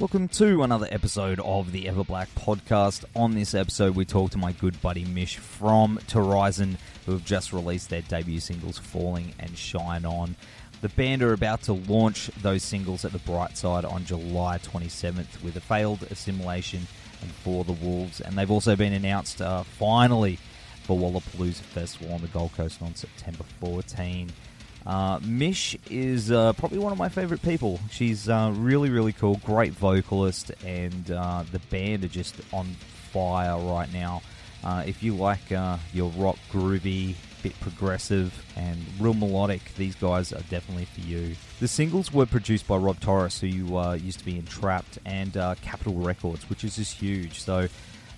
Welcome to another episode of the Everblack podcast. On this episode, we talk to my good buddy Mish from Horizon, who have just released their debut singles Falling and Shine On. The band are about to launch those singles at the Bright Side on July 27th with a failed assimilation and For the Wolves. And they've also been announced uh, finally for Wallapalooza Festival on the Gold Coast on September 14. Uh, Mish is uh, probably one of my favorite people. She's uh, really, really cool, great vocalist, and uh, the band are just on fire right now. Uh, if you like uh, your rock groovy, bit progressive, and real melodic, these guys are definitely for you. The singles were produced by Rob Torres, who used to be in Trapt, and Capitol Records, which is just huge. So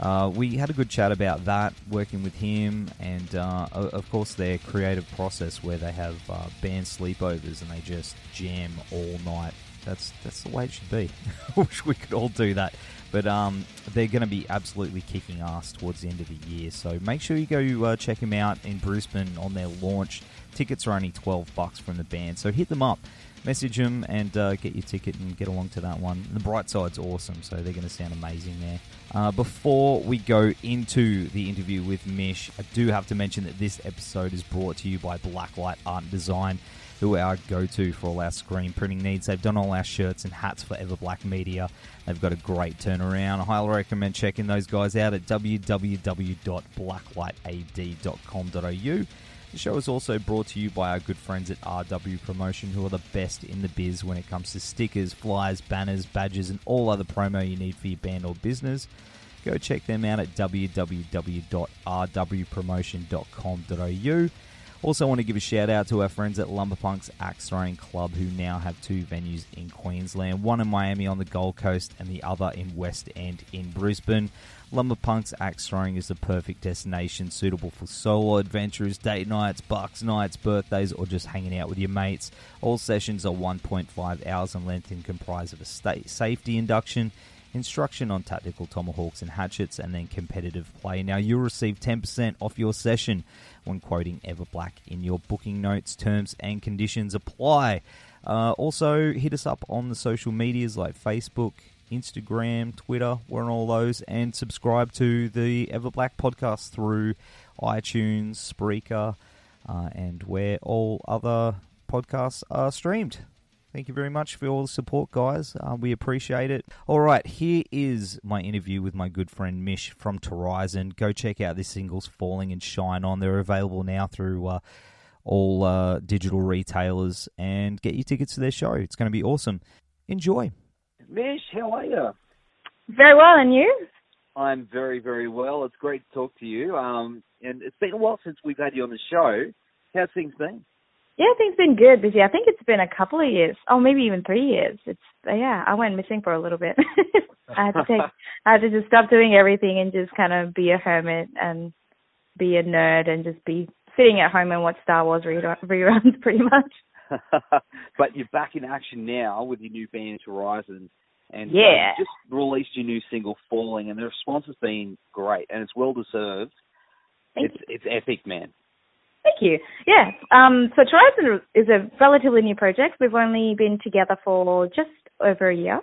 uh, we had a good chat about that, working with him, and uh, of course their creative process where they have uh, band sleepovers and they just jam all night. That's that's the way it should be. I wish we could all do that, but um, they're going to be absolutely kicking ass towards the end of the year. So make sure you go uh, check them out in Brisbane on their launch. Tickets are only twelve bucks from the band, so hit them up message them and uh, get your ticket and get along to that one. The bright side's awesome, so they're going to sound amazing there. Uh, before we go into the interview with Mish, I do have to mention that this episode is brought to you by Blacklight Art and Design, who are our go-to for all our screen printing needs. They've done all our shirts and hats for Everblack Media. They've got a great turnaround. I highly recommend checking those guys out at www.blacklightad.com.au. The show is also brought to you by our good friends at RW Promotion, who are the best in the biz when it comes to stickers, flyers, banners, badges, and all other promo you need for your band or business. Go check them out at www.rwpromotion.com.au. Also, want to give a shout out to our friends at Lumberpunks Axe Throwing Club, who now have two venues in Queensland one in Miami on the Gold Coast and the other in West End in Brisbane. Lumberpunks Axe Throwing is the perfect destination, suitable for solo adventures, date nights, bucks nights, birthdays, or just hanging out with your mates. All sessions are 1.5 hours in length and comprise of a state safety induction, instruction on tactical tomahawks and hatchets, and then competitive play. Now, you'll receive 10% off your session when quoting Everblack in your booking notes. Terms and conditions apply. Uh, also, hit us up on the social medias like Facebook, Instagram, Twitter, we're on all those, and subscribe to the Everblack podcast through iTunes, Spreaker, uh, and where all other podcasts are streamed. Thank you very much for all the support, guys. Uh, we appreciate it. All right, here is my interview with my good friend Mish from Horizon. Go check out this singles Falling and Shine On. They're available now through uh, all uh, digital retailers and get your tickets to their show. It's going to be awesome. Enjoy. Mish, how are you? Very well, and you? I'm very, very well. It's great to talk to you. Um, and it's been a while since we've had you on the show. How's things been? Yeah, things been good year. I think it's been a couple of years, oh, maybe even three years. It's yeah, I went missing for a little bit. I had to take, I had to just stop doing everything and just kind of be a hermit and be a nerd and just be sitting at home and watch Star Wars reruns, pretty much. but you're back in action now with your new band Horizon, and yeah, just released your new single "Falling," and the response has been great, and it's well deserved. Thank it's you. it's epic, man. Thank you. Yeah. Um, so Horizon is a relatively new project. We've only been together for just over a year.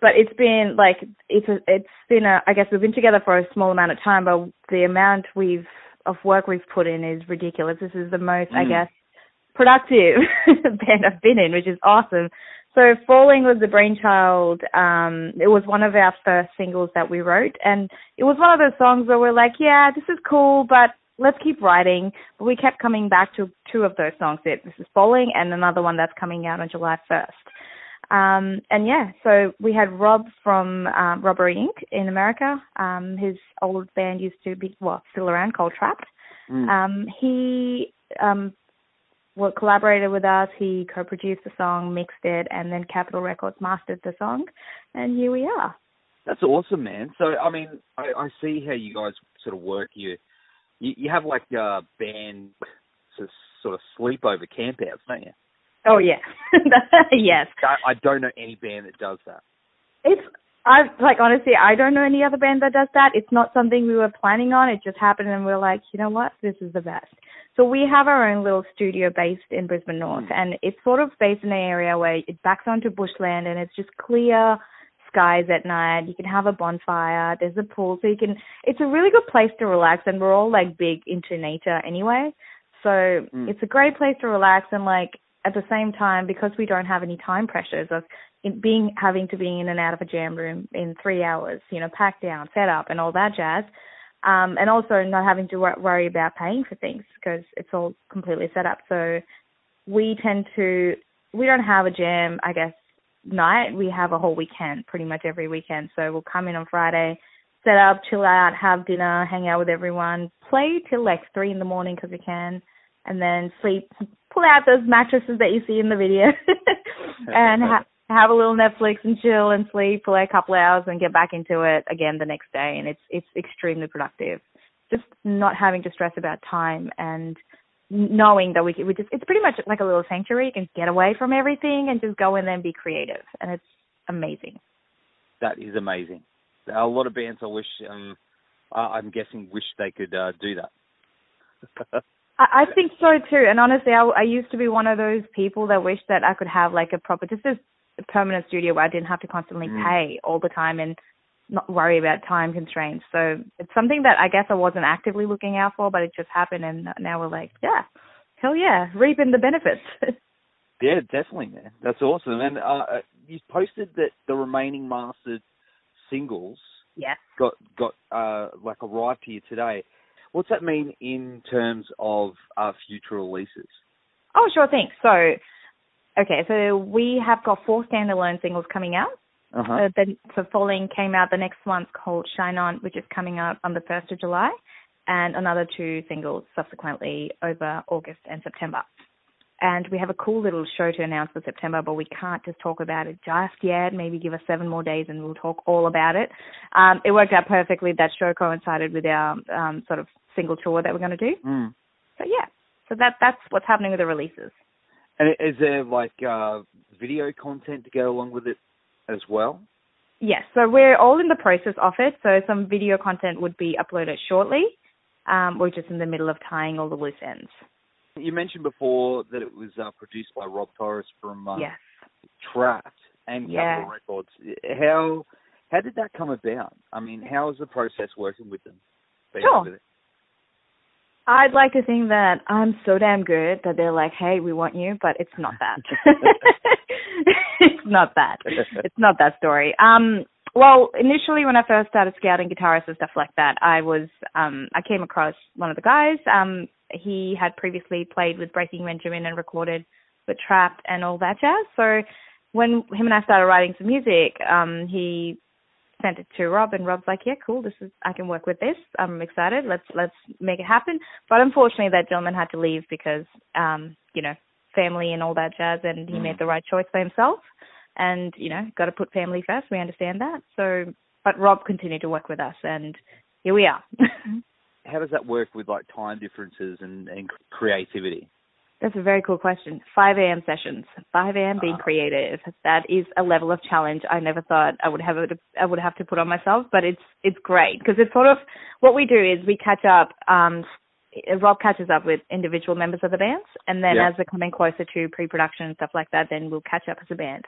But it's been like it's a, it's been a I guess we've been together for a small amount of time, but the amount we've of work we've put in is ridiculous. This is the most mm. I guess productive band I've been in, which is awesome. So Falling was the brainchild. Um, it was one of our first singles that we wrote, and it was one of those songs where we're like, yeah, this is cool, but let's keep writing. But we kept coming back to two of those songs. It This is Falling, and another one that's coming out on July 1st. Um, and yeah, so we had Rob from um, Robbery Inc. in America. Um, his old band used to be, well, still around, called Trapt. Mm. Um, he um, what collaborated with us. He co-produced the song, mixed it, and then Capitol Records mastered the song, and here we are. That's awesome, man. So, I mean, I, I see how you guys sort of work. You, you, you have like uh, band sort of sleepover campouts, don't you? Oh yeah, yes. I, I don't know any band that does that. It's I like honestly, I don't know any other band that does that. It's not something we were planning on. It just happened, and we are like, you know what, this is the best. So we have our own little studio based in Brisbane North, mm. and it's sort of based in an area where it backs onto bushland, and it's just clear skies at night. You can have a bonfire. There's a pool, so you can. It's a really good place to relax, and we're all like big into nature anyway. So mm. it's a great place to relax and like at the same time because we don't have any time pressures of being having to be in and out of a jam room in three hours, you know, pack down, set up, and all that jazz. Um, and also not having to worry about paying for things because it's all completely set up. So we tend to we don't have a jam, I guess, night. We have a whole weekend, pretty much every weekend. So we'll come in on Friday, set up, chill out, have dinner, hang out with everyone, play till like three in the morning because we can, and then sleep. Pull out those mattresses that you see in the video, and ha- have a little Netflix and chill and sleep for like a couple hours and get back into it again the next day. And it's it's extremely productive. Just not having to stress about time and knowing that we we just it's pretty much like a little sanctuary. You can get away from everything and just go in there and be creative, and it's amazing. That is amazing. A lot of bands I wish um I'm guessing wish they could uh, do that. I, think so too. And honestly, I, I used to be one of those people that wished that I could have like a proper, just a permanent studio where I didn't have to constantly mm. pay all the time and not worry about time constraints. So it's something that I guess I wasn't actively looking out for, but it just happened, and now we're like, yeah, hell yeah, reaping the benefits. yeah, definitely, man. That's awesome. And uh, uh, you posted that the remaining mastered singles yes. got got uh, like arrived you today. What's that mean in terms of uh, future releases? Oh, sure thing. So, okay, so we have got four standalone singles coming out. Uh-huh. Uh, the, so Falling came out the next month called Shine On, which is coming out on the 1st of July, and another two singles subsequently over August and September and we have a cool little show to announce for September, but we can't just talk about it just yet. Maybe give us seven more days and we'll talk all about it. Um, it worked out perfectly. That show coincided with our um, sort of single tour that we're going to do. Mm. So yeah, so that that's what's happening with the releases. And is there like uh, video content to go along with it as well? Yes, so we're all in the process of it. So some video content would be uploaded shortly. Um, we're just in the middle of tying all the loose ends. You mentioned before that it was uh, produced by Rob Torres from uh, yes. Trapt and yeah. Capitol Records. How how did that come about? I mean, how is the process working with them? Sure. I'd like to think that I'm so damn good that they're like, "Hey, we want you," but it's not that. it's not that. It's not that story. Um, well, initially when I first started scouting guitarists and stuff like that, I was um I came across one of the guys. Um he had previously played with Breaking Benjamin and recorded with Trapt and all that jazz. So when him and I started writing some music, um, he sent it to Rob, and Rob's like, "Yeah, cool. This is I can work with this. I'm excited. Let's let's make it happen." But unfortunately, that gentleman had to leave because, um, you know, family and all that jazz, and he mm. made the right choice for himself. And you know, got to put family first. We understand that. So, but Rob continued to work with us, and here we are. how does that work with like time differences and, and creativity? That's a very cool question. 5 a.m. sessions. 5 a.m. being creative. That is a level of challenge I never thought I would have I would have to put on myself, but it's it's great because it's sort of what we do is we catch up. Um, Rob catches up with individual members of the bands, and then yeah. as we're coming closer to pre-production and stuff like that, then we'll catch up as a band.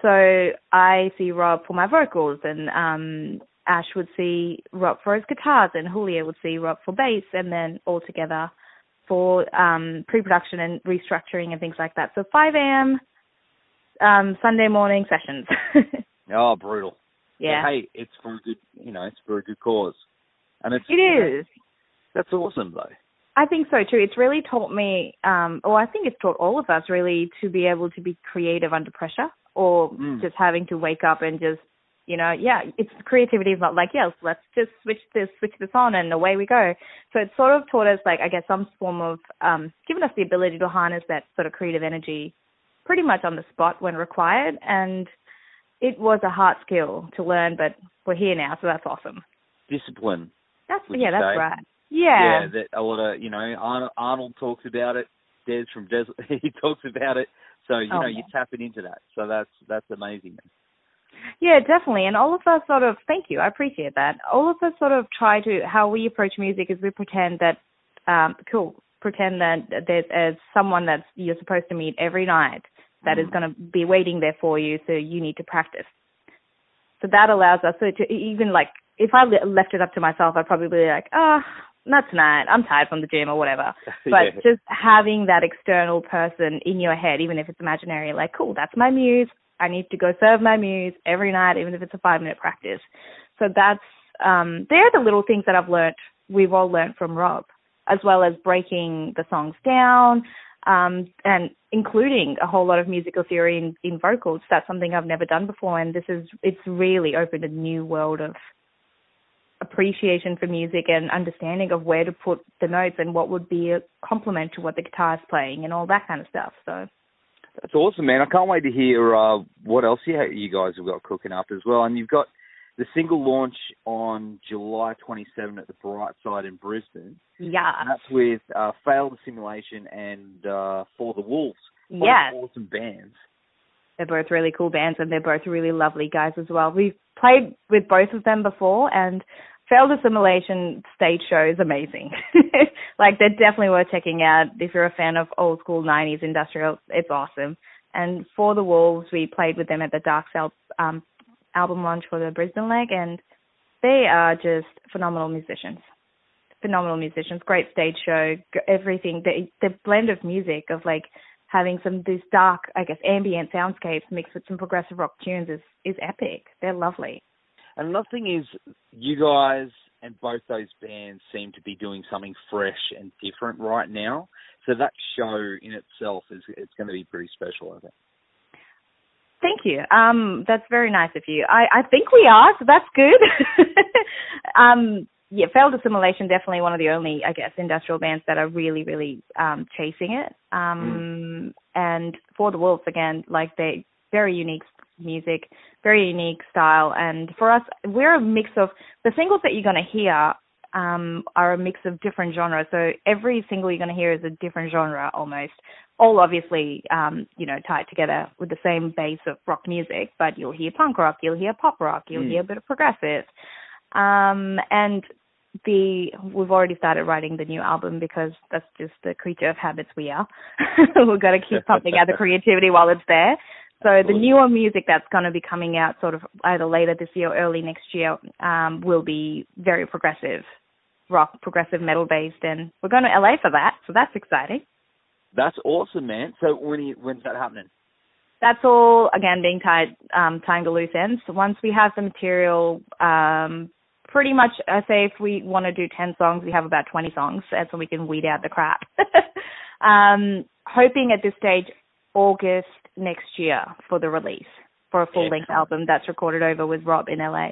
So I see Rob for my vocals, and um, Ash would see Rob for his guitars and Julia would see Rob for bass and then all together for um, pre-production and restructuring and things like that. So 5 a.m. Um, Sunday morning sessions. oh, brutal. Yeah. But hey, it's for a good, you know, it's for a good cause, and it's it is. That's awesome, though. I think so too. It's really taught me, um, or I think it's taught all of us really to be able to be creative under pressure, or mm. just having to wake up and just You know, yeah, it's creativity is not like yes, let's just switch this switch this on and away we go. So it sort of taught us like I guess some form of um, given us the ability to harness that sort of creative energy pretty much on the spot when required and it was a hard skill to learn, but we're here now, so that's awesome. Discipline. That's yeah, that's say? right. Yeah. Yeah, that a lot of you know Arnold, talks about it. Des from Des he talks about it. So you Oh, know yeah. you're tapping into that. So that's that's amazing. Yeah, definitely. And all of us sort of, thank you, I appreciate that. All of us sort of try to, how we approach music is we pretend that, um, cool, pretend that there's as someone that's you're supposed to meet every night that is Mm. going to be waiting there for you, so you need to practice. So that allows us so to even like, if I left it up to myself, I'd probably be like, oh, not tonight. I'm tired from the gym or whatever. But yeah. just having that external person in your head, even if it's imaginary, like, cool, that's my muse. I need to go serve my muse every night, even if it's a five minute practice. So that's, um, they're the little things that I've learnt, we've all learnt from Rob, as well as breaking the songs down, um, and including a whole lot of musical theory in, in vocals. That's something I've never done before. And this is, it's really opened a new world of appreciation for music and understanding of where to put the notes and what would be a complement to what the guitar is playing and all that kind of stuff. So That's awesome, man. I can't wait to hear uh, what else you you guys have got cooking up as well. And you've got the single launch on July 27 at the Bright Side in Brisbane. yeah, And that's with uh, Failed Assimilation and uh, For the Wolves. Yes, Awesome bands. they're both really cool bands and they're both really lovely guys as well. We've played with both of them before and Failed Assimilation stage show is amazing. like they're definitely worth checking out if you're a fan of old school 90s industrial. It's awesome. And for the Wolves, we played with them at the Dark Cell um, album launch for the Brisbane leg, and they are just phenomenal musicians. Phenomenal musicians, great stage show, everything. The the blend of music of like having some this dark, I guess, ambient soundscapes mixed with some progressive rock tunes is is epic. They're lovely. And another thing is, you guys and both those bands seem to be doing something fresh and different right now. So that show in itself is it's going to be pretty special, I think. Thank you. Um, that's very nice of you. I, I think we are, so that's good. um, yeah, Failed Assimilation definitely one of the only, I guess, industrial bands that are really, really um, chasing it. Um, And For the Wolves, again, like they very unique music, very unique style, and for us, we're a mix of the singles that you're going to hear um, are a mix of different genres. So every single you're going to hear is a different genre almost. All obviously, um, you know, tied together with the same base of rock music, but you'll hear punk rock, you'll hear pop rock, you'll Mm. hear a bit of progressive. Um, and the we've already started writing the new album because that's just the creature of habits we are. We've got to keep pumping out the creativity while it's there. So the newer music that's going to be coming out sort of either later this year or early next year um, will be very progressive rock, progressive metal based, and we're going to LA for that, so that's exciting. That's awesome, man. So when you, when's that happening? That's all again being tied, um, tying the loose ends. So once we have the material, um, pretty much, I say if we want to do ten songs, we have about twenty songs, and so we can weed out the crap. um, hoping at this stage August next year for the release for a full length album that's recorded over with Rob in LA.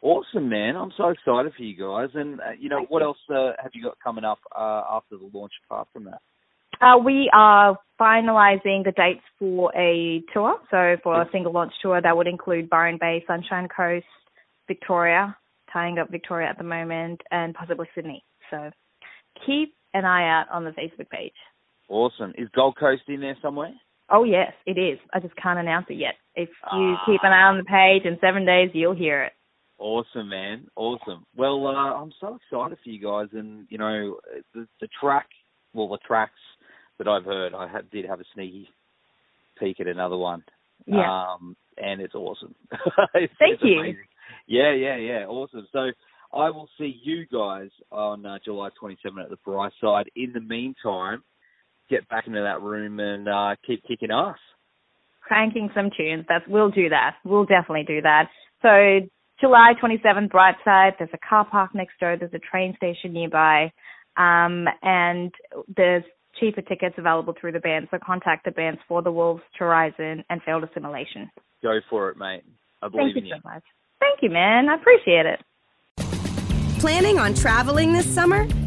Awesome, man. I'm so excited for you guys. And, uh, you know, Thank what you. else uh, have you got coming up uh, after the launch apart from that? Uh, we are finalising the dates for a tour. So for a single launch tour, that would include Byron Bay, Sunshine Coast, Victoria, tying up Victoria at the moment, and possibly Sydney. So keep an eye out on the Facebook page. Awesome. Is Gold Coast in there somewhere? Oh yes, it is. I just can't announce it yet. If you Ah. keep an eye on the page, in seven days you'll hear it. Awesome, man. Awesome. Well, uh, I'm so excited for you guys, and you know, the, the track, well, the tracks that I've heard, I did have a sneaky peek at another one. Yeah. Um, and it's awesome. it's, Thank it's you. amazing. Yeah, yeah, yeah. Awesome. So I will see you guys on uh, July 27 at the Bright Side. In the meantime, get back into that room and uh, keep kicking ass. cranking some tunes. That's we'll do that. We'll definitely do that. So July 27th, Brightside. There's a car park next door. There's a train station nearby, um, and there's cheaper tickets available through the band. So contact the bands for the Wolves, Horizon, and Failed Assimilation. Go for it, mate. I believe Thank in you so much. Thank you, man. I appreciate it. Planning on traveling this summer?